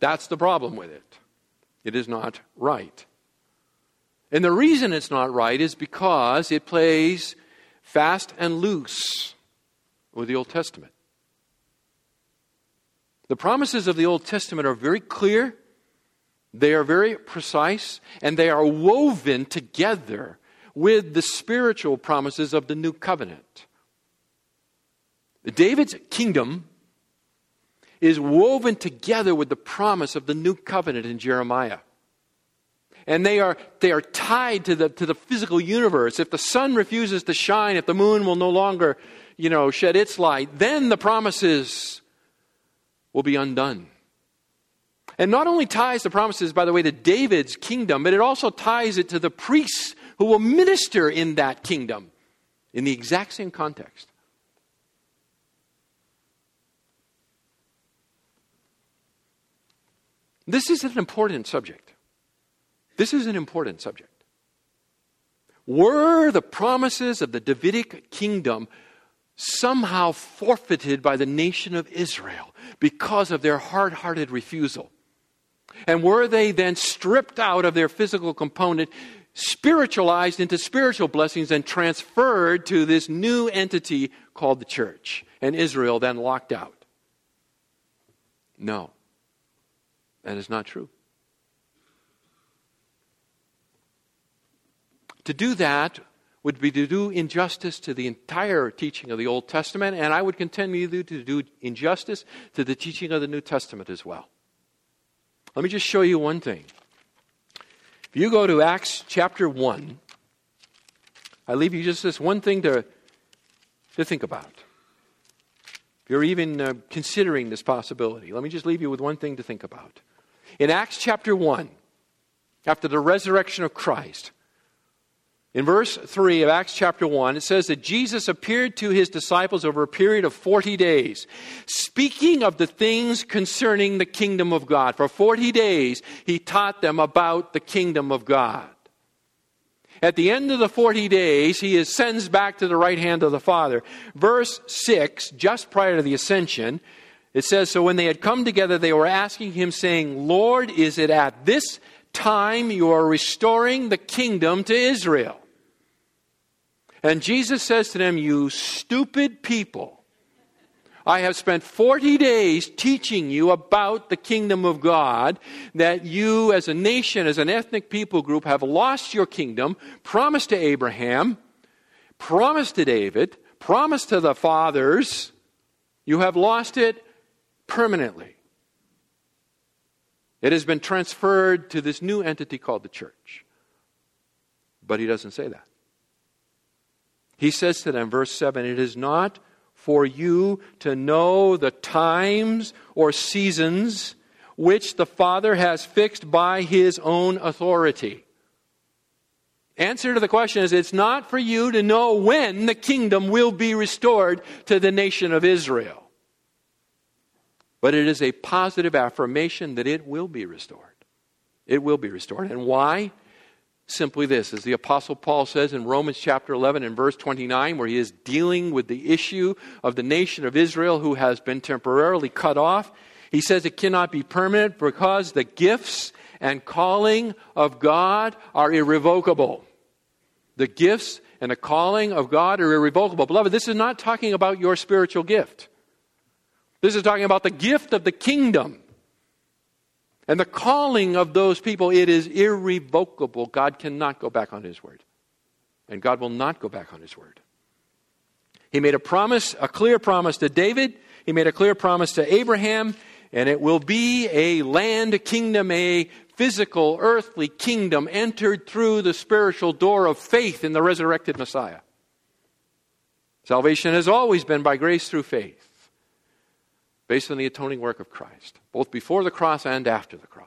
That's the problem with it. It is not right. And the reason it's not right is because it plays fast and loose with the Old Testament. The promises of the Old Testament are very clear, they are very precise, and they are woven together with the spiritual promises of the new covenant. David's kingdom is woven together with the promise of the new covenant in Jeremiah. And they are, they are tied to the, to the physical universe. If the sun refuses to shine, if the moon will no longer, you know, shed its light, then the promises will be undone. And not only ties the promises, by the way, to David's kingdom, but it also ties it to the priests who will minister in that kingdom in the exact same context. This is an important subject. This is an important subject. Were the promises of the Davidic kingdom somehow forfeited by the nation of Israel because of their hard hearted refusal. And were they then stripped out of their physical component, spiritualized into spiritual blessings, and transferred to this new entity called the church? And Israel then locked out. No, that is not true. To do that would be to do injustice to the entire teaching of the Old Testament, and I would you to do injustice to the teaching of the New Testament as well. Let me just show you one thing. If you go to Acts chapter 1, I leave you just this one thing to, to think about. If you're even uh, considering this possibility, let me just leave you with one thing to think about. In Acts chapter 1, after the resurrection of Christ, in verse 3 of Acts chapter 1, it says that Jesus appeared to his disciples over a period of 40 days, speaking of the things concerning the kingdom of God. For 40 days, he taught them about the kingdom of God. At the end of the 40 days, he ascends back to the right hand of the Father. Verse 6, just prior to the ascension, it says, So when they had come together, they were asking him, saying, Lord, is it at this time you are restoring the kingdom to Israel? And Jesus says to them, You stupid people. I have spent 40 days teaching you about the kingdom of God, that you as a nation, as an ethnic people group, have lost your kingdom, promised to Abraham, promised to David, promised to the fathers. You have lost it permanently. It has been transferred to this new entity called the church. But he doesn't say that. He says to them, verse 7 It is not for you to know the times or seasons which the Father has fixed by his own authority. Answer to the question is it's not for you to know when the kingdom will be restored to the nation of Israel. But it is a positive affirmation that it will be restored. It will be restored. And why? Simply this, as the Apostle Paul says in Romans chapter 11 and verse 29, where he is dealing with the issue of the nation of Israel who has been temporarily cut off. He says it cannot be permanent because the gifts and calling of God are irrevocable. The gifts and the calling of God are irrevocable. Beloved, this is not talking about your spiritual gift. This is talking about the gift of the kingdom. And the calling of those people, it is irrevocable. God cannot go back on his word. And God will not go back on his word. He made a promise, a clear promise to David. He made a clear promise to Abraham. And it will be a land kingdom, a physical, earthly kingdom entered through the spiritual door of faith in the resurrected Messiah. Salvation has always been by grace through faith based on the atoning work of Christ, both before the cross and after the cross.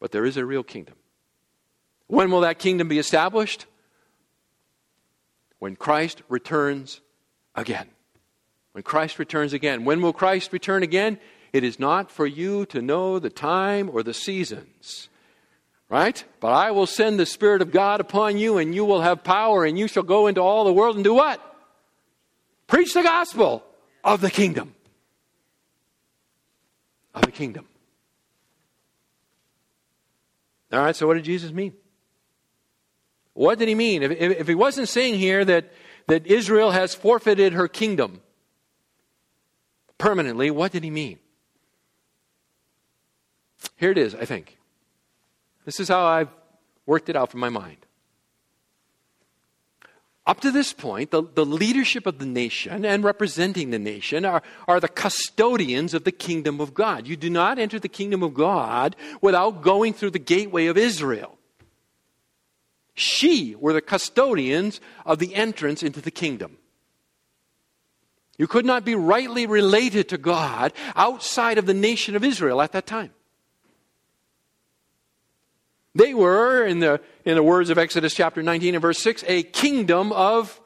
But there is a real kingdom. When will that kingdom be established? When Christ returns again. When Christ returns again. When will Christ return again? It is not for you to know the time or the seasons. Right? But I will send the Spirit of God upon you, and you will have power, and you shall go into all the world and do what? Preach the gospel of the kingdom of the kingdom. All right, so what did Jesus mean? What did he mean? If, if, he wasn't saying here that, that Israel has forfeited her kingdom permanently, what did he mean? Here it is, I think. This is how I've worked it out from my mind. Up to this point, the, the leadership of the nation and representing the nation are, are the custodians of the kingdom of God. You do not enter the kingdom of God without going through the gateway of Israel. She were the custodians of the entrance into the kingdom. You could not be rightly related to God outside of the nation of Israel at that time. They were, in the, in the words of Exodus chapter 19 and verse 6, a kingdom of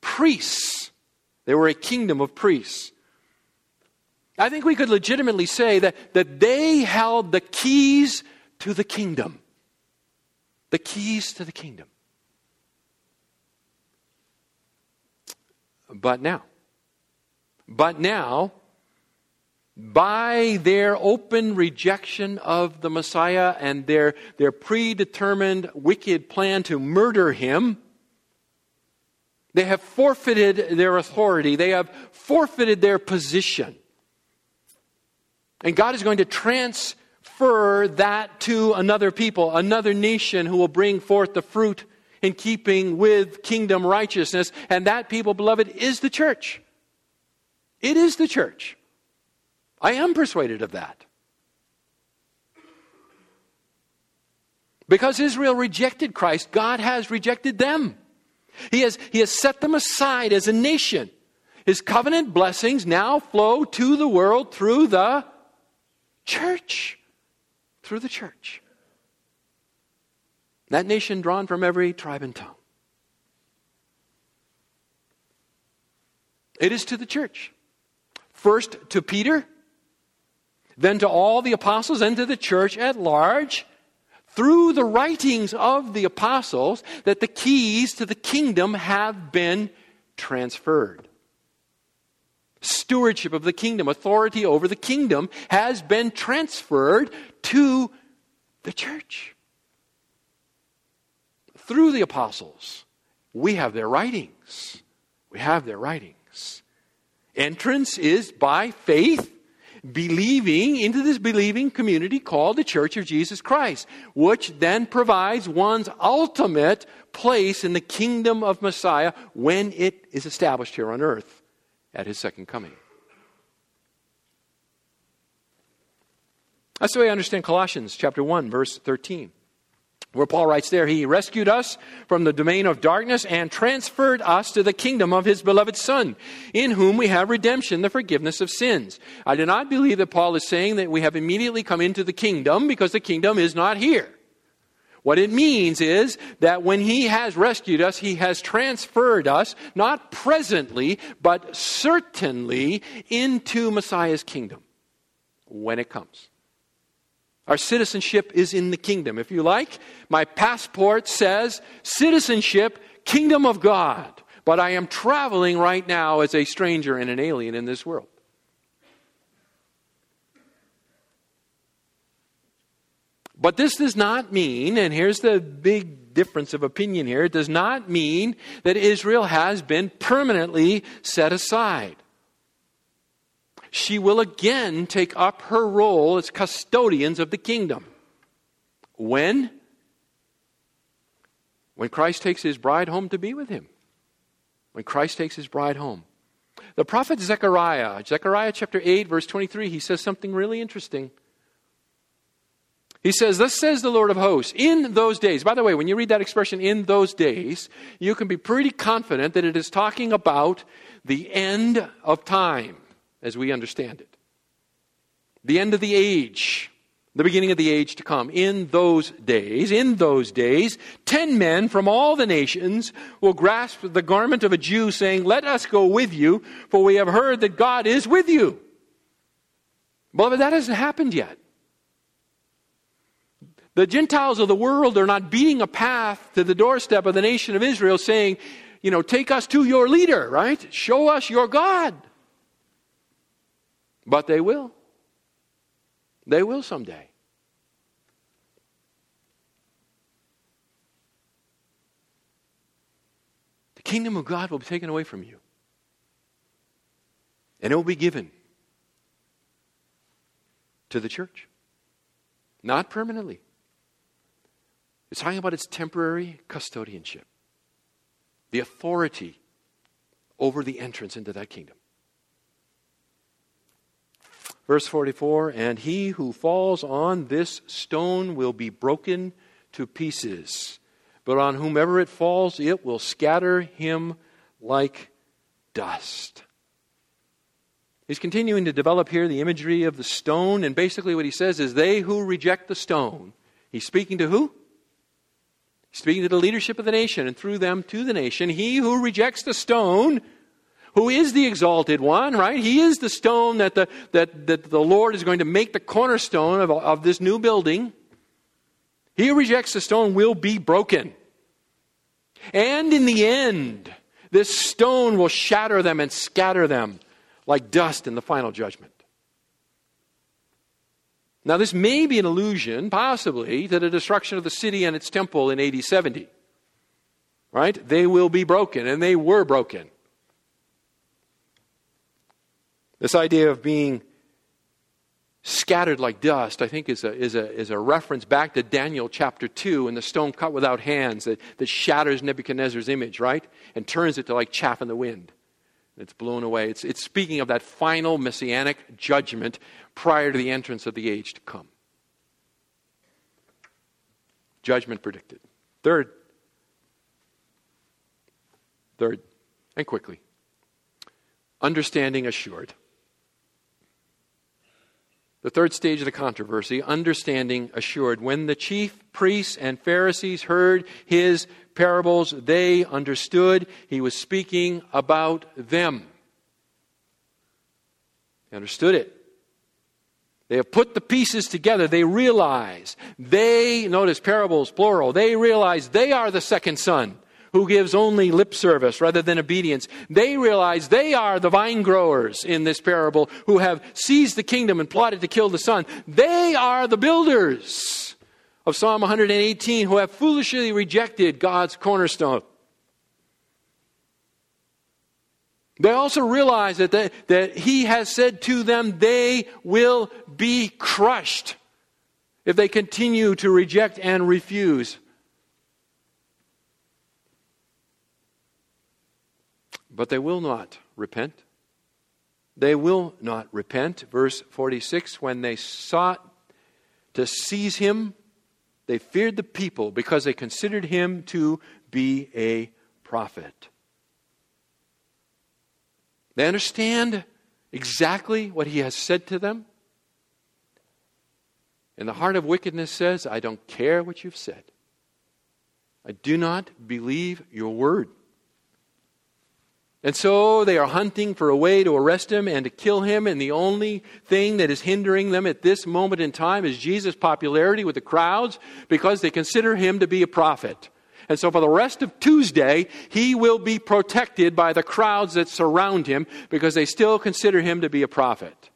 priests. They were a kingdom of priests. I think we could legitimately say that, that they held the keys to the kingdom. The keys to the kingdom. But now, but now, by their open rejection of the Messiah and their, their predetermined wicked plan to murder him, they have forfeited their authority. They have forfeited their position. And God is going to transfer that to another people, another nation who will bring forth the fruit in keeping with kingdom righteousness. And that people, beloved, is the church. It is the church. I am persuaded of that. Because Israel rejected Christ, God has rejected them. He has, he has set them aside as a nation. His covenant blessings now flow to the world through the church. Through the church. That nation drawn from every tribe and tongue. It is to the church. First to Peter, then to all the apostles, and to the church at large, through the writings of the apostles, that the keys to the kingdom have been transferred. Stewardship of the kingdom, authority over the kingdom, has been transferred to the church through the apostles. We have their writings. We have their writings. Entrance is by faith, believing into this believing community called the Church of Jesus Christ, which then provides one's ultimate place in the kingdom of Messiah when it is established here on earth at his second coming. That's the way I understand Colossians chapter 1 verse 13. Where Paul writes there, He rescued us from the domain of darkness and transferred us to the kingdom of His beloved Son, in whom we have redemption, the forgiveness of sins. I do not believe that Paul is saying that we have immediately come into the kingdom because the kingdom is not here. What it means is that when He has rescued us, He has transferred us, not presently, but certainly, into Messiah's kingdom when it comes. Our citizenship is in the kingdom. If you like, my passport says citizenship, kingdom of God. But I am traveling right now as a stranger and an alien in this world. But this does not mean, and here's the big difference of opinion here, it does not mean that Israel has been permanently set aside she will again take up her role as custodians of the kingdom. When? When Christ takes his bride home to be with him. When Christ takes his bride home. The prophet Zechariah, Zechariah chapter 8, verse 23, he says something really interesting. He says, Thus says the Lord of hosts, in those days. By the way, when you read that expression, in those days, you can be pretty confident that it is talking about the end of time as we understand it. The end of the age, the beginning of the age to come. In those days, in those days, ten men from all the nations will grasp the garment of a Jew, saying, Let us go with you, for we have heard that God is with you. Beloved, that hasn't happened yet. The Gentiles of the world are not beating a path to the doorstep of the nation of Israel saying, you know, take us to your leader, right? Show us your God. But they will. They will someday. The kingdom of God will be taken away from you. And it will be given to the church. Not permanently. It's talking about its temporary custodianship, the authority over the entrance into that kingdom. Verse 44 And he who falls on this stone will be broken to pieces, but on whomever it falls, it will scatter him like dust. He's continuing to develop here the imagery of the stone, and basically what he says is they who reject the stone. He's speaking to who? He's speaking to the leadership of the nation, and through them to the nation. He who rejects the stone who is the exalted one, right? He is the stone that the, that, that the Lord is going to make the cornerstone of, of this new building. He who rejects the stone will be broken. And in the end, this stone will shatter them and scatter them like dust in the final judgment. Now, this may be an allusion, possibly, to the destruction of the city and its temple in AD 70. Right? They will be broken, and they were broken. This idea of being scattered like dust, I think is a, is a, is a reference back to Daniel chapter 2 and the stone cut without hands that, that shatters Nebuchadnezzar's image, right? And turns it to like chaff in the wind. It's blown away. It's, it's speaking of that final messianic judgment prior to the entrance of the age to come. Judgment predicted. Third, third, and quickly, understanding assured. The third stage of the controversy, understanding assured. When the chief priests and Pharisees heard his parables, they understood he was speaking about them. They understood it. They have put the pieces together. They realize they, notice parables, plural, they realize they are the second son who gives only lip service rather than obedience. They realize they are the vine growers in this parable who have seized the kingdom and plotted to kill the son. They are the builders of Psalm 118 who have foolishly rejected God's cornerstone. They also realize that, they, that he has said to them, they will be crushed if they continue to reject and refuse. But they will not repent. They will not repent. Verse 46 when they sought to seize him, they feared the people because they considered him to be a prophet. They understand exactly what he has said to them. And the heart of wickedness says, I don't care what you've said. I do not believe your word. And so they are hunting for a way to arrest him and to kill him, and the only thing that is hindering them at this moment in time is Jesus' popularity with the crowds because they consider him to be a prophet. And so for the rest of Tuesday, he will be protected by the crowds that surround him because they still consider him to be a prophet.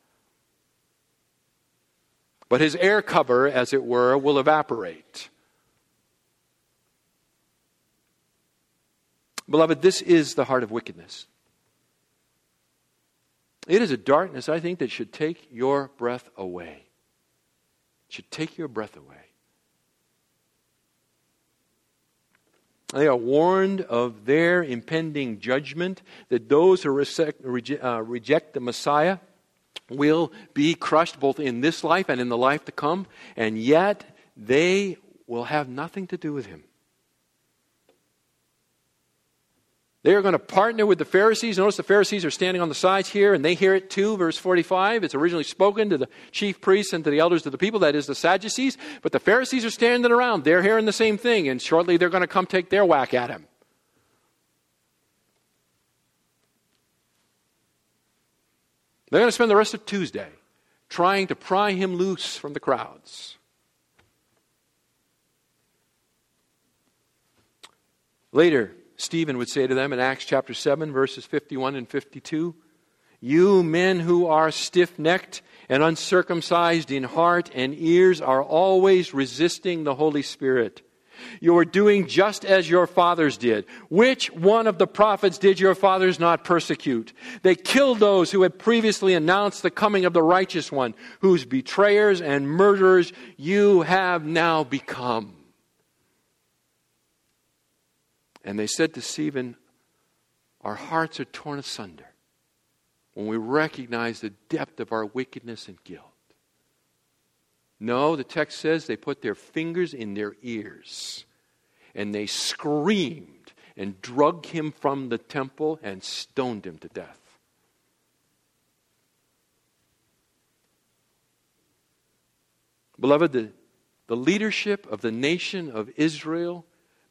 But his air cover, as it were, will evaporate. Beloved, this is the heart of wickedness. It is a darkness, I think, that should take your breath away. It should take your breath away. They are warned of their impending judgment, that those who uh, reject the Messiah will be crushed both in this life and in the life to come, and yet they will have nothing to do with him. They are going to partner with the Pharisees. Notice the Pharisees are standing on the sides here, and they hear it too. Verse 45. It's originally spoken to the chief priests and to the elders of the people, that is, the Sadducees. But the Pharisees are standing around. They're hearing the same thing, and shortly they're going to come take their whack at him. They're going to spend the rest of Tuesday trying to pry him loose from the crowds. Later, Stephen would say to them in Acts chapter 7, verses 51 and 52 You men who are stiff necked and uncircumcised in heart and ears are always resisting the Holy Spirit. You are doing just as your fathers did. Which one of the prophets did your fathers not persecute? They killed those who had previously announced the coming of the righteous one, whose betrayers and murderers you have now become. And they said to Stephen, Our hearts are torn asunder when we recognize the depth of our wickedness and guilt. No, the text says they put their fingers in their ears and they screamed and dragged him from the temple and stoned him to death. Beloved, the, the leadership of the nation of Israel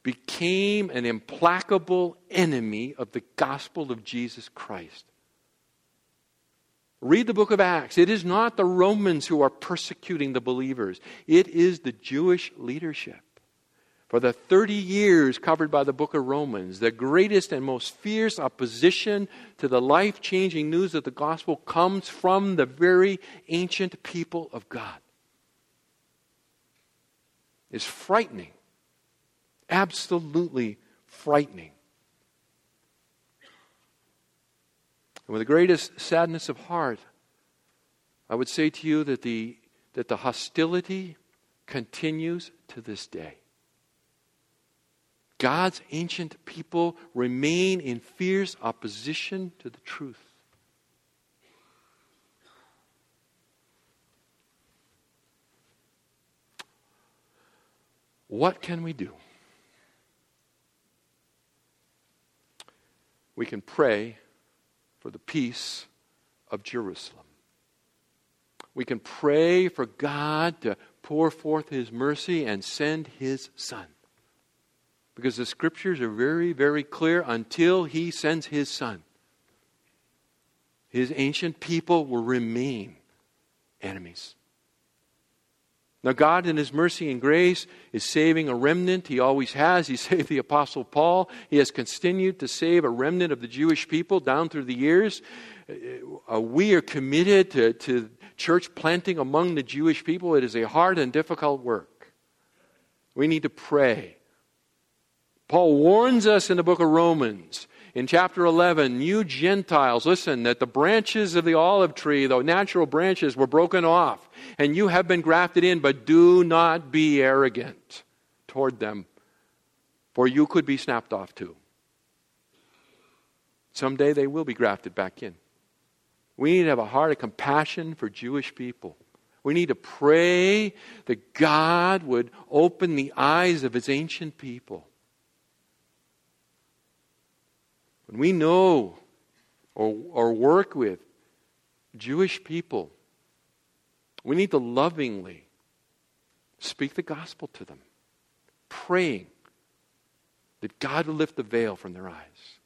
became an implacable enemy of the gospel of Jesus Christ. Read the book of Acts. It is not the Romans who are persecuting the believers, it is the Jewish leadership. For the 30 years covered by the book of Romans, the greatest and most fierce opposition to the life changing news of the gospel comes from the very ancient people of God. It's frightening absolutely frightening. And with the greatest sadness of heart, I would say to you that the, that the hostility continues to this day. God's ancient people remain in fierce opposition to the truth. What can we do? We can pray for the peace of Jerusalem. We can pray for God to pour forth His mercy and send His Son. Because the scriptures are very, very clear until He sends His Son, His ancient people will remain enemies. Now, God, in His mercy and grace, is saving a remnant. He always has. He saved the Apostle Paul. He has continued to save a remnant of the Jewish people down through the years. Uh, we are committed to, to church planting among the Jewish people. It is a hard and difficult work. We need to pray. Paul warns us in the book of Romans in chapter 11, you Gentiles, listen, that the branches of the olive tree, the natural branches, were broken off, and you have been grafted in, but do not be arrogant toward them, for you could be snapped off too. Someday they will be grafted back in. We need to have a heart of compassion for Jewish people. We need to pray that God would open the eyes of his ancient people When we know or, or work with Jewish people, we need to lovingly speak the gospel to them, praying that God will lift the veil from their eyes.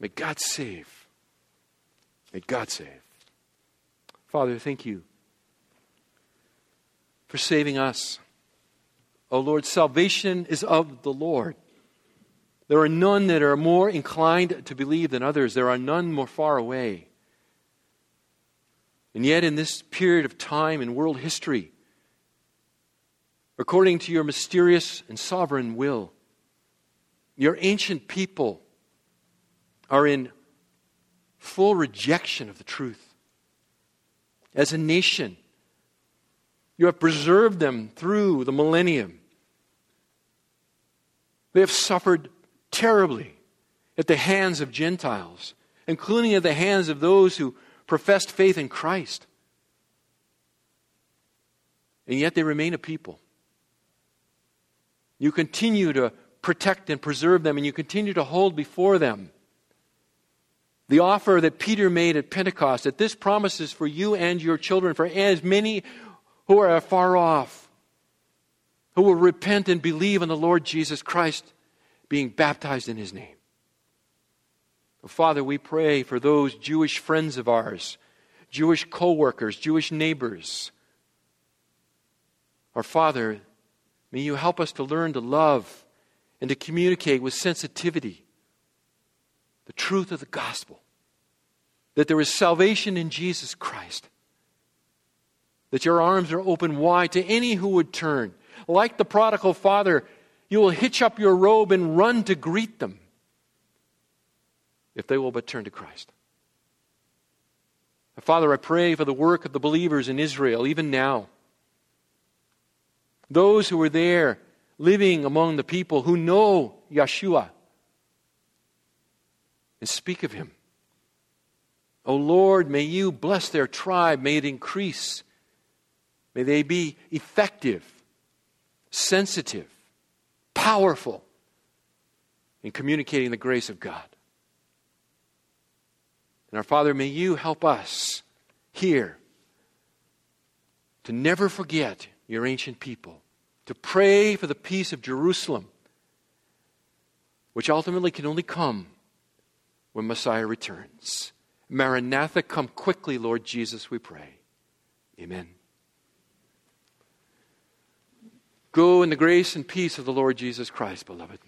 May God save. May God save. Father, thank you for saving us. O oh Lord, salvation is of the Lord. There are none that are more inclined to believe than others. There are none more far away. And yet, in this period of time in world history, according to your mysterious and sovereign will, your ancient people are in full rejection of the truth. As a nation, you have preserved them through the millennium. They have suffered terribly at the hands of Gentiles, including at the hands of those who professed faith in Christ. And yet they remain a people. You continue to protect and preserve them, and you continue to hold before them the offer that Peter made at Pentecost that this promises for you and your children, for as many who are far off, who will repent and believe in the Lord Jesus Christ being baptized in his name. Father, we pray for those Jewish friends of ours, Jewish co workers, Jewish neighbors. Our Father, may you help us to learn to love and to communicate with sensitivity the truth of the gospel that there is salvation in Jesus Christ, that your arms are open wide to any who would turn. Like the prodigal father, you will hitch up your robe and run to greet them if they will but turn to Christ. Father, I pray for the work of the believers in Israel, even now. Those who are there living among the people who know Yeshua and speak of him. O oh Lord, may you bless their tribe, may it increase. May they be effective, sensitive, powerful in communicating the grace of God. And our Father, may you help us here to never forget your ancient people, to pray for the peace of Jerusalem, which ultimately can only come when Messiah returns. Maranatha, come quickly, Lord Jesus, we pray. Amen. Go in the grace and peace of the Lord Jesus Christ, beloved.